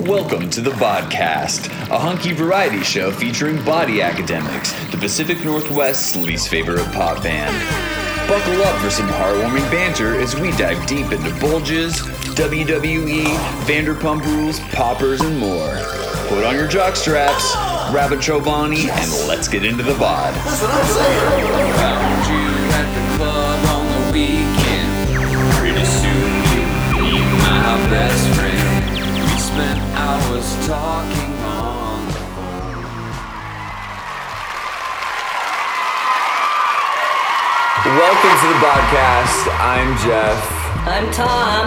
Welcome to the Podcast, a hunky variety show featuring body academics, the Pacific Northwest's least favorite pop band. Buckle up for some heartwarming banter as we dive deep into bulges, WWE, Vanderpump Rules, poppers, and more. Put on your jock straps, grab a Chobani, and let's get into the bod. Found you at the club on the weekend. Pretty soon you'll be my best friend. We spent hours talking on the phone. Welcome to the podcast. I'm Jeff. I'm Tom.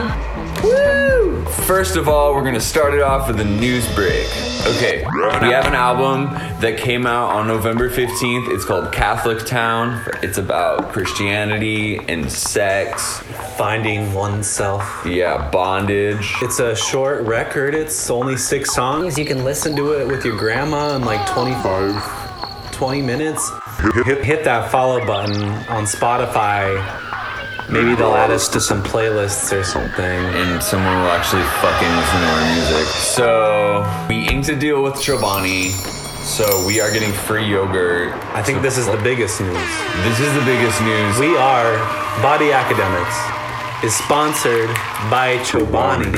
Woo! First of all, we're gonna start it off with a news break. Okay, we have an album that came out on November 15th. It's called Catholic Town. It's about Christianity and sex. Finding oneself. Yeah, bondage. It's a short record. It's only six songs. You can listen to it with your grandma in like 25, 20 minutes. Hit, hit that follow button on Spotify. Maybe they'll add us to some playlists or something. and someone will actually fucking listen to our music. So we inked a deal with Chobani. So we are getting free yogurt. I think this is the biggest news. This is the biggest news. We are Body Academics is sponsored by Chobani.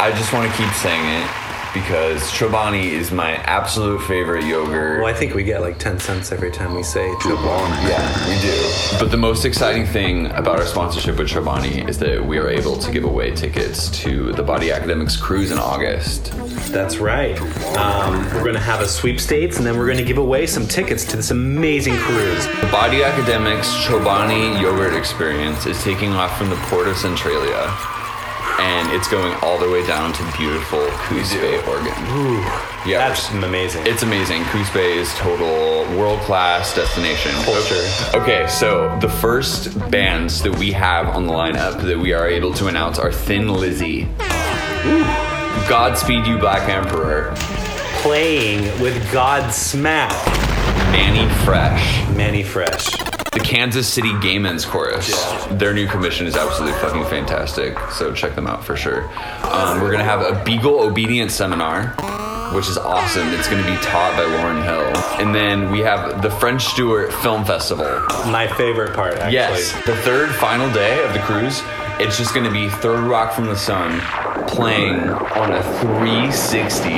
I just want to keep saying it because Chobani is my absolute favorite yogurt. Well, I think we get like 10 cents every time we say Chobani. Yeah, we do. But the most exciting thing about our sponsorship with Chobani is that we are able to give away tickets to the Body Academics cruise in August. That's right. Um, we're going to have a sweepstakes and then we're going to give away some tickets to this amazing cruise. The Body Academics Chobani yogurt experience is taking off from the port of Centralia. And it's going all the way down to beautiful Coos Bay, Oregon. yeah, That's amazing. It's amazing. Coos Bay is total world class destination. Culture. Okay, so the first bands that we have on the lineup that we are able to announce are Thin Lizzy, Godspeed You Black Emperor, playing with Godsmack. Annie Fresh, Manny Fresh. The Kansas City Gay Men's Chorus. Their new commission is absolutely fucking fantastic, so check them out for sure. Um, we're gonna have a Beagle Obedience Seminar. Which is awesome. It's going to be taught by Lauryn Hill. And then we have the French Stewart Film Festival. My favorite part, actually. Yes, the third final day of the cruise, it's just going to be Third Rock from the Sun playing on a 360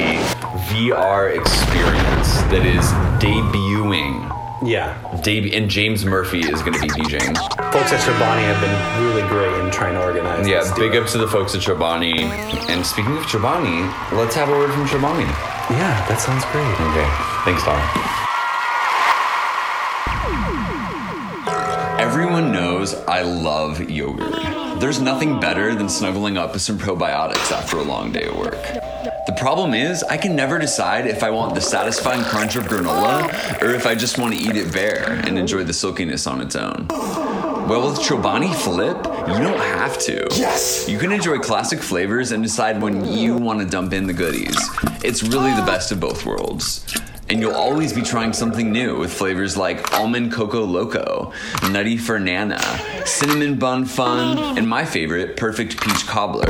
VR experience that is debuting. Yeah. Deb- and James Murphy is going to be DJing. Folks at Chobani have been really great in trying to organize Yeah, this big up to the folks at Chobani. And speaking of Chobani, let's have a word from Chobani. Yeah, that sounds great. Okay, thanks, Tom. Everyone knows I love yogurt. There's nothing better than snuggling up with some probiotics after a long day of work. The problem is, I can never decide if I want the satisfying crunch of granola or if I just want to eat it bare and enjoy the silkiness on its own. Well, with Chobani Flip, you don't have to. Yes! You can enjoy classic flavors and decide when you want to dump in the goodies. It's really the best of both worlds. And you'll always be trying something new with flavors like almond cocoa loco, nutty fernana, cinnamon bun fun, and my favorite, perfect peach cobbler.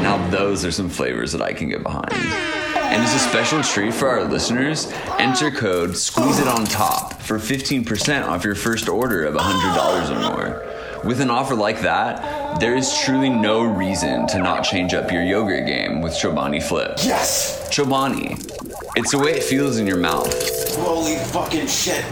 Now those are some flavors that I can get behind. And as a special treat for our listeners, enter code Squeeze It on Top for 15% off your first order of $100 or more. With an offer like that, there is truly no reason to not change up your yogurt game with Chobani Flip. Yes! Chobani. It's the way it feels in your mouth. Holy fucking shit.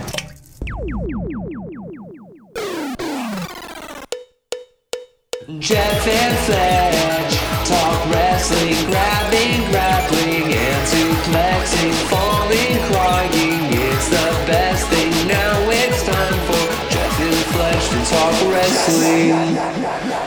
Jeff and Fletch talk wrestling, grabbing, grappling, and suplexing, falling, crying. It's the best thing. Now it's time for Jeff and Fletch to talk wrestling.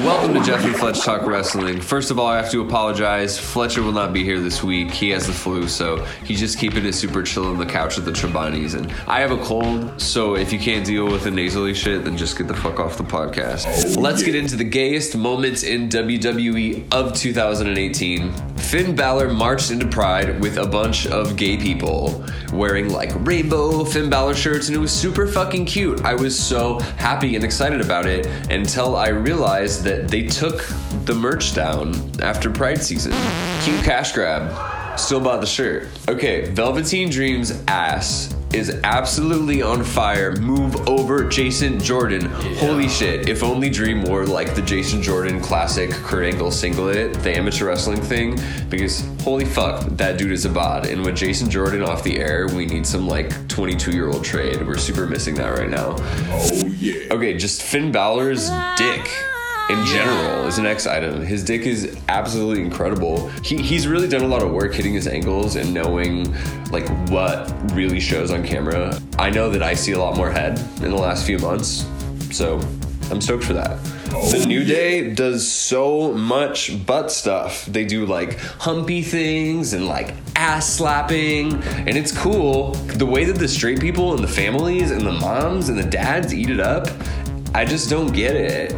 Welcome to Jeffrey Fletch Talk Wrestling. First of all, I have to apologize. Fletcher will not be here this week. He has the flu, so he's just keeping it super chill on the couch with the Trebanis. And I have a cold, so if you can't deal with the nasally shit, then just get the fuck off the podcast. Let's get into the gayest moments in WWE of 2018. Finn Balor marched into Pride with a bunch of gay people wearing like rainbow Finn Balor shirts, and it was super fucking cute. I was so happy and excited about it until I realized that they took the merch down after Pride season. Cute cash grab. Still bought the shirt. Okay, Velveteen Dreams ass is absolutely on fire. Move over Jason Jordan. Holy shit. If only Dream wore like the Jason Jordan classic Kurt Angle singlet, the amateur wrestling thing, because holy fuck, that dude is a bod. And with Jason Jordan off the air, we need some like 22 year old trade. We're super missing that right now. Oh, yeah. Okay, just Finn Balor's ah. dick in general is an X item. His dick is absolutely incredible. He, he's really done a lot of work hitting his angles and knowing like what really shows on camera. I know that I see a lot more head in the last few months, so I'm stoked for that. the New Day does so much butt stuff. They do like humpy things and like ass slapping, and it's cool. The way that the straight people and the families and the moms and the dads eat it up, I just don't get it.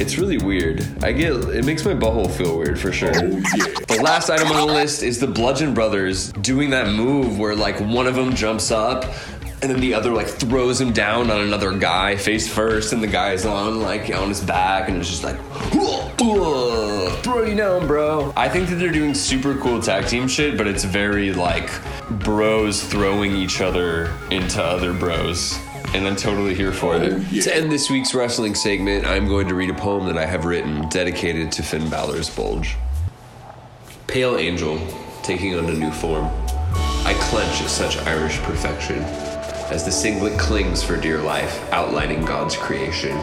It's really weird. I get it makes my butthole feel weird for sure. The last item on the list is the Bludgeon Brothers doing that move where like one of them jumps up and then the other like throws him down on another guy face first and the guy's on like on his back and it's just like throw you down bro i think that they're doing super cool tag team shit but it's very like bros throwing each other into other bros and I'm totally here for it. To end this week's wrestling segment, I'm going to read a poem that I have written dedicated to Finn Balor's bulge. Pale angel, taking on a new form, I clench at such Irish perfection as the singlet clings for dear life, outlining God's creation.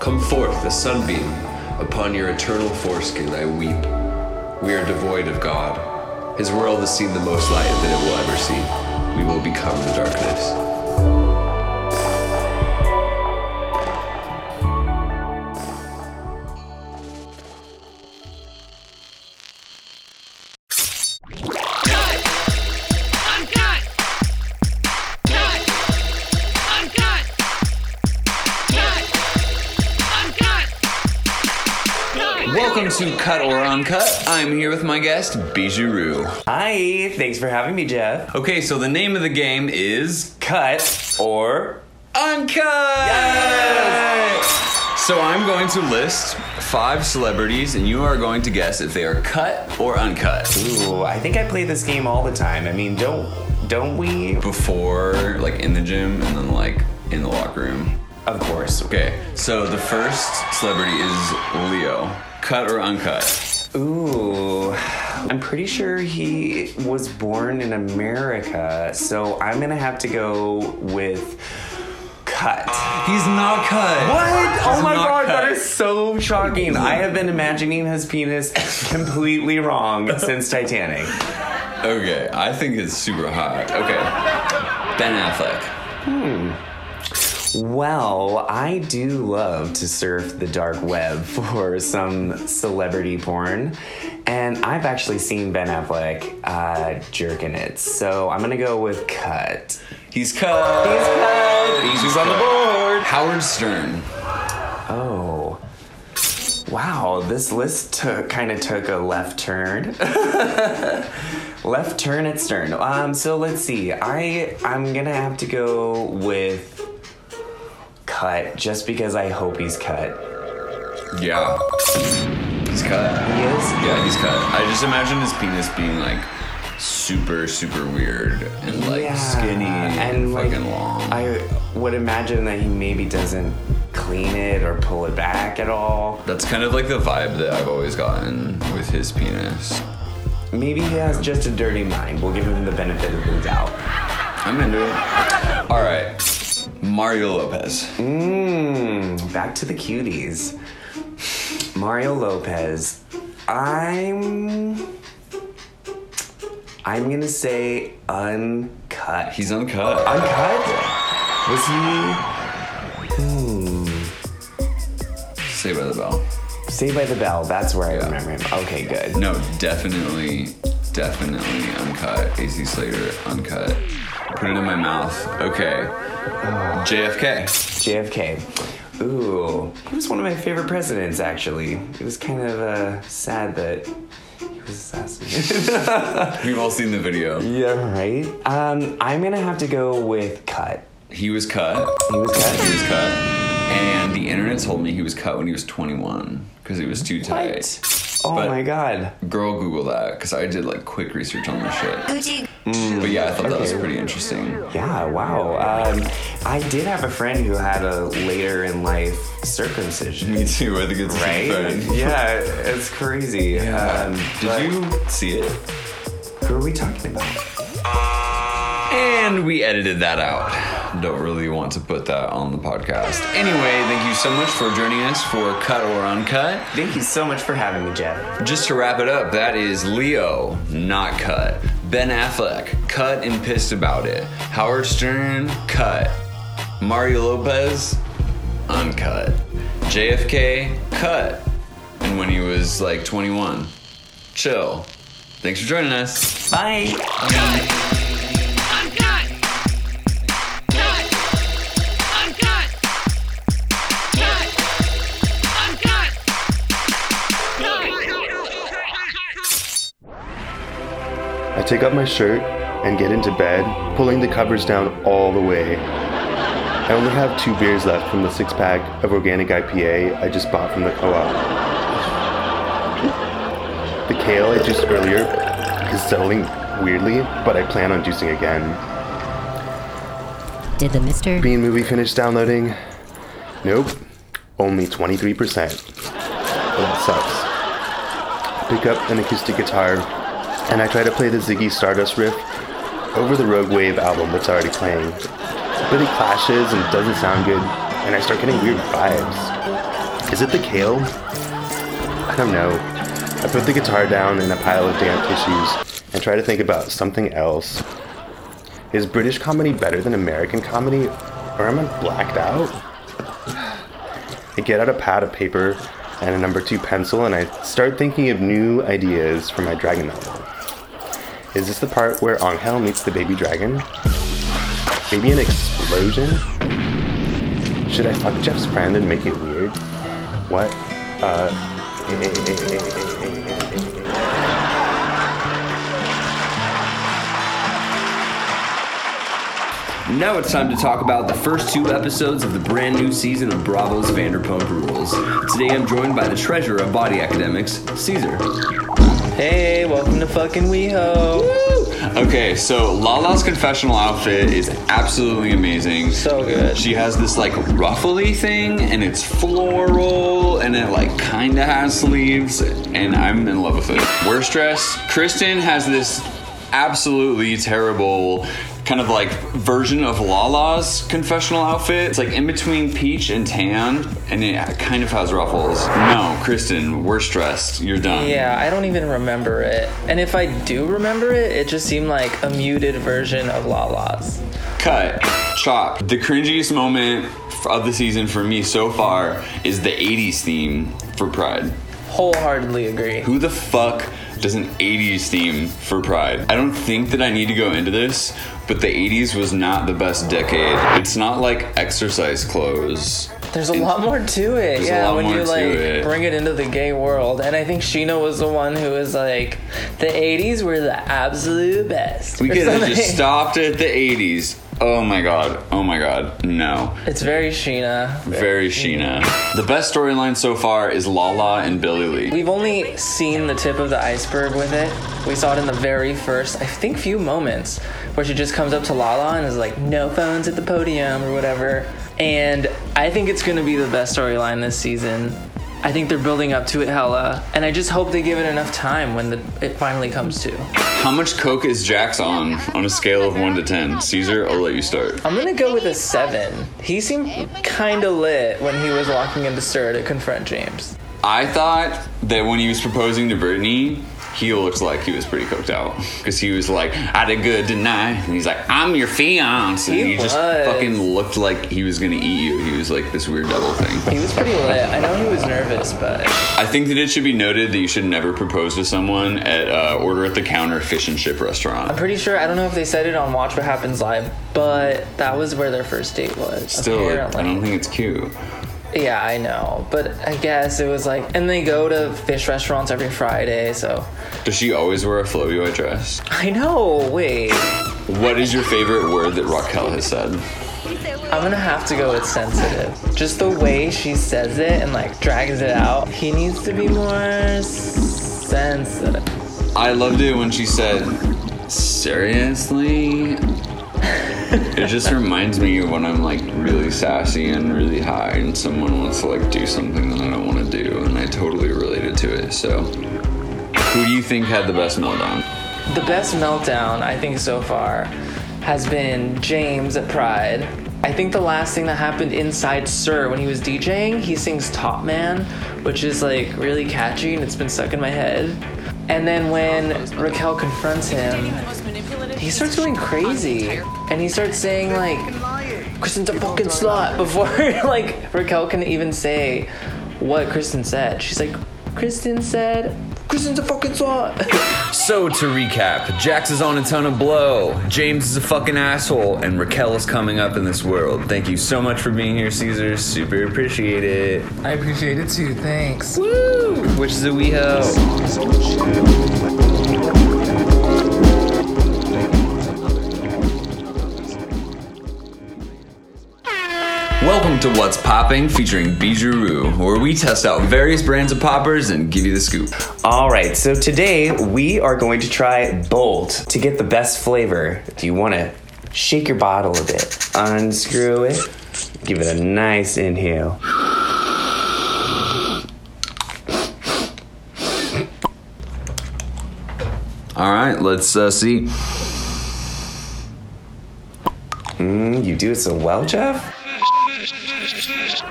Come forth, the sunbeam, upon your eternal foreskin I weep. We are devoid of God. His world has seen the most light that it will ever see. We will become the darkness. To Cut or Uncut. I'm here with my guest, Bijou. Hi, thanks for having me, Jeff. Okay, so the name of the game is Cut or Uncut! Yes! So I'm going to list five celebrities, and you are going to guess if they are cut or uncut. Ooh, I think I play this game all the time. I mean, don't don't we? Before, like in the gym, and then like in the locker room. Of course. Okay, so the first celebrity is Leo. Cut or uncut? Ooh, I'm pretty sure he was born in America, so I'm gonna have to go with cut. He's not cut. What? Oh my god, that cut. is so shocking. I have been imagining his penis completely wrong since Titanic. Okay, I think it's super hot. Okay, Ben Affleck. Hmm. Well, I do love to surf the dark web for some celebrity porn, and I've actually seen Ben Affleck uh, jerking it. So I'm gonna go with cut. He's cut. He's cut. He's, on the board. Howard Stern. Oh. Wow, this list took, kind of took a left turn. left turn at Stern. Um, so let's see. I I'm gonna have to go with cut just because I hope he's cut. Yeah. He's cut. He is. Yeah, he's cut. I just imagine his penis being like super, super weird and like Yeah, skinny and, like, fucking long. I would imagine that he maybe doesn't clean it or pull it back at all. That's kind of like the vibe that I've always gotten with his penis. Maybe he has just a dirty mind. We'll give him the benefit of the doubt. I'm into it. All right. Mario Lopez. Mmm, back to the cuties. Mario Lopez. I'm. I'm gonna say uncut. He's uncut. uncut. Was he? Hmm. Say by the bell. Saved by the Bell? That's where I Yeah. remember him. Okay, good. No, definitely, definitely uncut. AC Slater, uncut. Put it in my mouth. Okay. JFK. JFK. Ooh, he was one of my favorite presidents. Actually, it was kind of uh, sad that he was assassinated. We've all seen the video. yeah, right. Um, I'm gonna have to go with cut. He was cut. He was cut. He was cut. And the internet told me he was cut when he was 21 because he was too tight. Oh But- my god. Girl, Google that because I did like quick research on this shit. But yeah, I thought that was pretty interesting. Yeah, wow. Um, I did have a friend who had a later in life circumcision. Me too. I think it's Right? Yeah, it's crazy. Um, Did you see it? Who are we talking about? And we edited that out. Don't really want to put that on the podcast. Anyway, thank you so much for joining us for Cut or Uncut. Thank you so much for having me, Jeff. Just to wrap it up, that is Leo, not cut. Ben Affleck, cut and pissed about it. Howard Stern, cut. Mario Lopez, uncut. JFK, cut. And when he was like 21, chill. Thanks for joining us. Bye. Take off my shirt and get into bed, pulling the covers down all the way. I only have two beers left from the six pack of organic IPA I just bought from the co op. The kale I juiced earlier is settling weirdly, but I plan on juicing again. Did the Mr. Bean movie finish downloading? Nope, only 23%. Well, that sucks. Pick up an acoustic guitar, and I try to play the Ziggy Stardust riff over the Rogue Wave album that's already playing. It clashes and doesn't sound good, and I start getting weird vibes. Is it the kale? I don't know. I put the guitar down in a pile of damp tissues and try to think about something else. Is British comedy better than American comedy, or am I blacked out? I get out a pad of paper and a number two pencil and I start thinking of new ideas for my dragon novel. Is this the part where Angel meets the baby dragon? Maybe an explosion? Should I fuck Jeff's friend and make it weird? What? Uh. Now it's time to talk about the first two episodes of the brand new season of Bravo's Vanderpump Rules. Today I'm joined by the treasurer of body academics, Caesar. Hey, welcome to fucking WeHo. Okay, so Lala's confessional outfit is absolutely amazing. So good. She has this like ruffly thing, and it's floral, and it like kind of has sleeves, and I'm in love with it. Worst dress, Kristen has this absolutely terrible kind of like version of Lala's confessional outfit. It's like in between peach and tan, and it kind of has ruffles. No, Kristen, we're stressed. You're done. Yeah, I don't even remember it. And if I do remember it, it just seemed like a muted version of Lala's. Cut. Chop. The cringiest moment of the season for me so far is the 80s theme for Pride. Wholeheartedly agree. Who the fuck does an 80s theme for Pride? I don't think that I need to go into this, but the 80s was not the best decade. It's not like exercise clothes. There's a lot more to it. Yeah, when you to like it. bring it into the gay world. And I think Scheana was the one who was like, the 80s were the absolute best. We could have just stopped at the 80s. Oh my god. Oh my god. No. It's very Scheana. Very Scheana. The best storyline so far is Lala and Billie Lee. We've only seen the tip of the iceberg with it. We saw it in the very first, I think, few moments where she just comes up to Lala and is like, no phones at the podium or whatever. And I think it's going to be the best storyline this season. I think they're building up to it hella. And I just hope they give it enough time when the, it finally comes to. How much coke is Jax on on a scale of 1 to 10? Caesar, I'll let you start. I'm to go with a seven. He seemed kind of lit when he was walking into SUR to confront James. I thought that when he was proposing to Brittany, he looked like he was pretty coked out because he was like, "I did good tonight," and he's like, "I'm your fiance," and He he just was. fucking looked like he was gonna eat you. He was like this weird devil thing. He was pretty lit. I know he was nervous, but I think that it should be noted that you should never propose to someone at uh, order at the counter fish and chip restaurant. I'm pretty sure I don't know if they said it on Watch What Happens Live, but that was where their first date was. Still, I don't think it's cute. Yeah, I know, but I guess it was like, and they go to fish restaurants every Friday, so Does she always wear a flowy white dress? I know. Wait, What is your favorite word that Raquel has said? I'm gonna have to go with sensitive. Just the way she says it and like drags it out. He needs to be more sensitive. I loved it when she said, seriously? It just reminds me of when I'm like really sassy and really high and someone wants to like do something that I don't want to do and I totally related to it. So, who do you think had the best meltdown? The best meltdown I think so far has been James at Pride. I think the last thing that happened inside SUR when he was DJing, he sings Top Man, which is like really catchy and it's been stuck in my head. And then when Raquel confronts him, he starts going crazy and he starts saying like Kristen's a fucking slut before like Raquel can even say what Kristen said. She's like, Kristen said, Kristen's a fucking slut. So to recap, Jax is on a ton of blow, James is a fucking asshole, and Raquel is coming up in this world. Thank you so much for being here, Caesar. Super appreciate it. I appreciate it too, thanks. Which is a WeHo. Welcome to What's Popping featuring Bijou, where we test out various brands of poppers and give you the scoop. All right, so today we are going to try Bolt to get the best flavor. Do you want to shake your bottle a bit, unscrew it, give it a nice inhale? All right, let's uh, see. Mm, you do it so well, Jeff.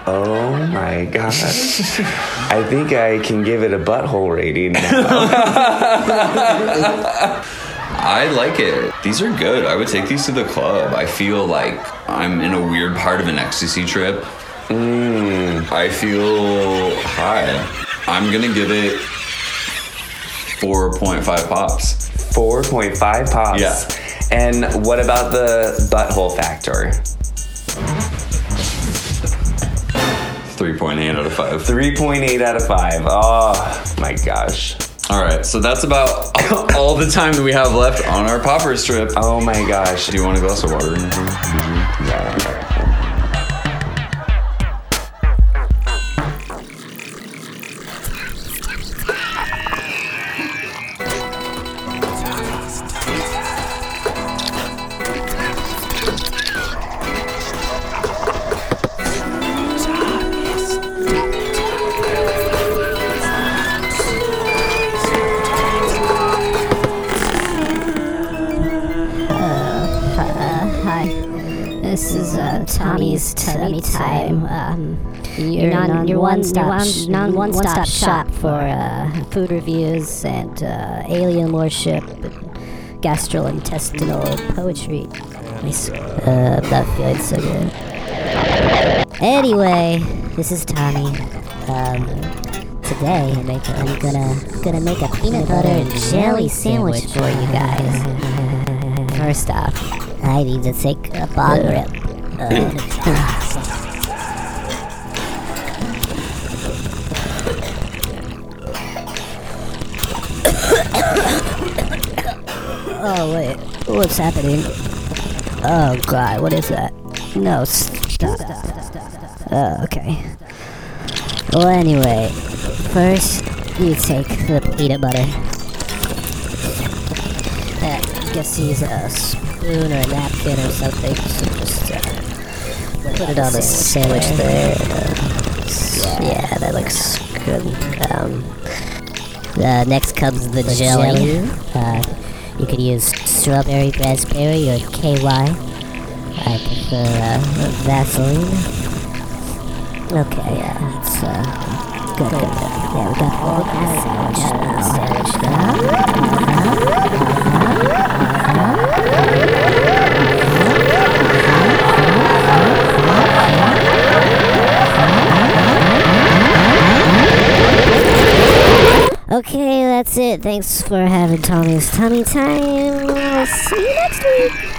Oh my gosh. I think I can give it a butthole rating now. I like it. These are good. I would take these to the club. I feel like I'm in a weird part of an ecstasy trip. Hmm. I feel high. I'm gonna give it 4.5 pops. 4.5 pops. Yeah. And what about the butthole factor? 3.8 out of 5. 3.8 out of 5. Oh my gosh. All right, so that's about all the time that we have left on our popper strip. Oh my gosh. Do you want a glass of water? This is uh, Tommy's Tummy Time. Um, your non, your one stop, non one stop shop for uh, food reviews and uh, alien worship, and gastrointestinal poetry. Uh, not feeling so good. Anyway, this is Tommy. Um, today I make, I'm gonna gonna make a peanut butter and jelly sandwich for you guys. First off, I need to take a bong rip. oh wait, what's happening? Oh god, what is that? No, stop. Oh, okay. Well, anyway, first you take the peanut butter. Uh, I guess use a spoon or a napkin or something. So just uh, put it on the sandwich there. Uh, yeah, that looks good. Um, uh, next comes the jelly. Uh, you could use strawberry, raspberry, or KY. I prefer uh, Vaseline. Okay, yeah, it's uh, good, good, good. Yeah, we got all the sandwich. Sandwich now. Okay, that's it. Thanks for having Tommy's Tummy Time. I'll see you next week.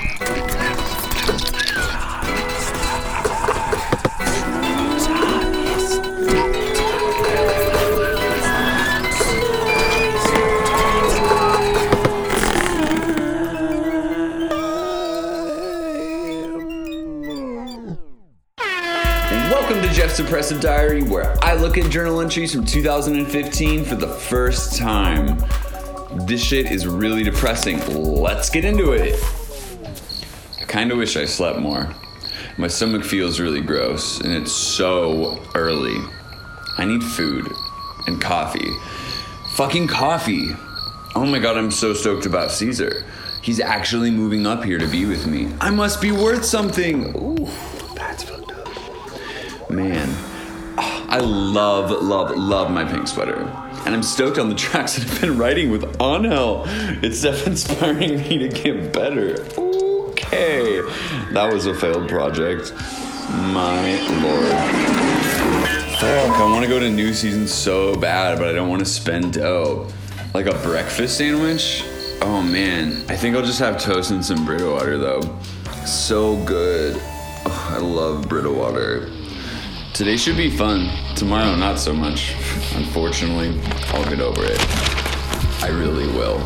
Jeff Suppressive Diary, where I look at journal entries from 2015 for the first time. This shit is really depressing. Let's get into it. I kind of wish I slept more. My stomach feels really gross, and it's so early. I need food and coffee. Fucking coffee. Oh my god, I'm so stoked about Caesar. He's actually moving up here to be with me. I must be worth something. Ooh. Man, ah, I love, love, love my pink sweater. And I'm stoked on the tracks that I've been writing with Angel. It's inspiring me to get better. Okay. That was a failed project. My lord. Fuck, I want to go to new season so bad, but I don't want to spend dough. Like a breakfast sandwich? Oh man, I think I'll just have toast and some Brita water though. So good. Oh, I love Brita water. Today should be fun. Tomorrow, not so much. Unfortunately, I'll get over it. I really will.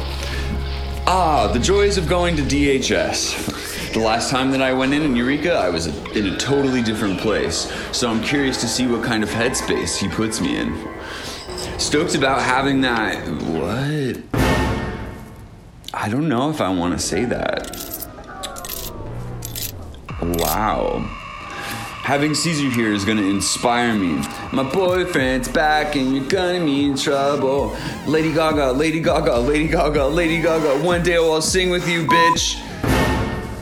Ah, the joys of going to DHS. The last time that I went in in Eureka, I was in a totally different place. So I'm curious to see what kind of headspace he puts me in. Stoked about having that. What? I don't know if I want to say that. Wow. Having Caesar here is gonna inspire me. My boyfriend's back and you're gonna be in trouble. Lady Gaga, Lady Gaga, Lady Gaga, Lady Gaga. One day I'll sing with you, bitch.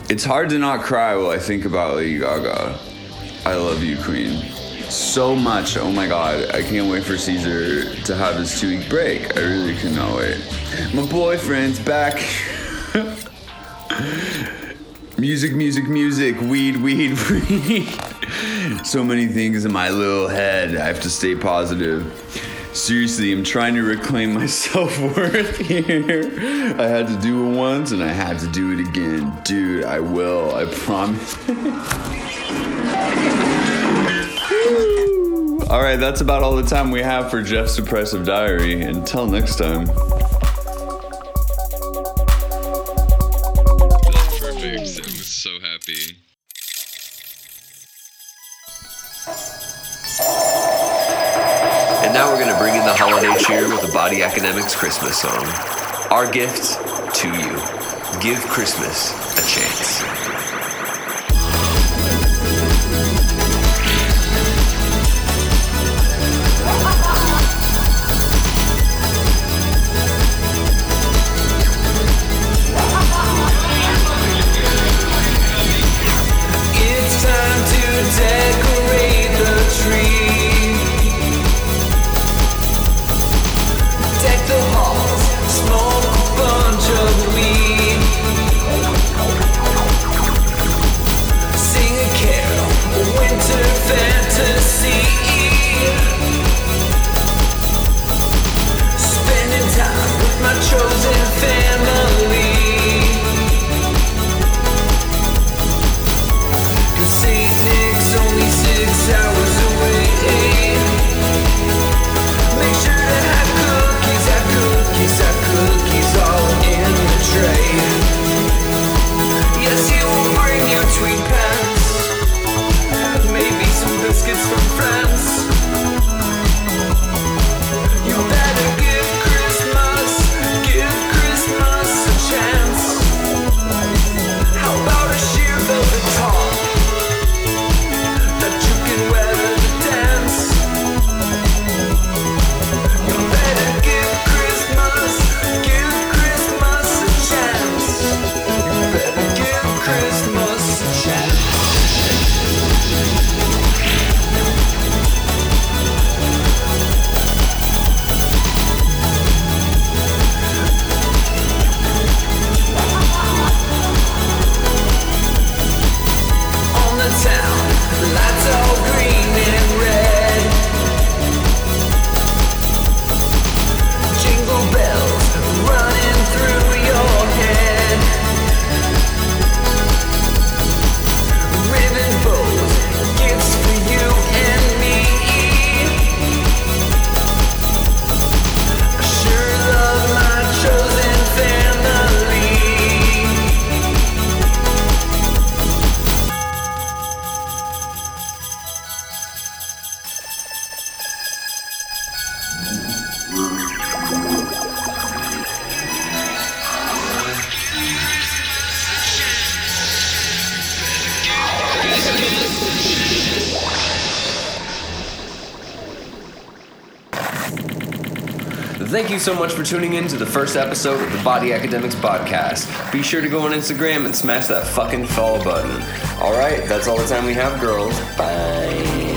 It's hard to not cry while I think about Lady Gaga. I love you, Queen. So much. Oh my god. I can't wait for Caesar to have his two week break. I really cannot wait. My boyfriend's back. music, music, music. Weed, weed, weed. so many things in my little head. I have to stay positive. Seriously, I'm trying to reclaim my self worth here. I had to do it once and I had to do it again. Dude, I will. I promise. all right, that's about all the time we have for Jeff's Suppressive Diary. Until next time. Body Christmas song. Our gift to you. Give Christmas a chance. Thank you so much for tuning in to the first episode of the Body Academics podcast. Be sure to go on Instagram and smash that fucking follow button. All right, that's all the time we have, girls. Bye.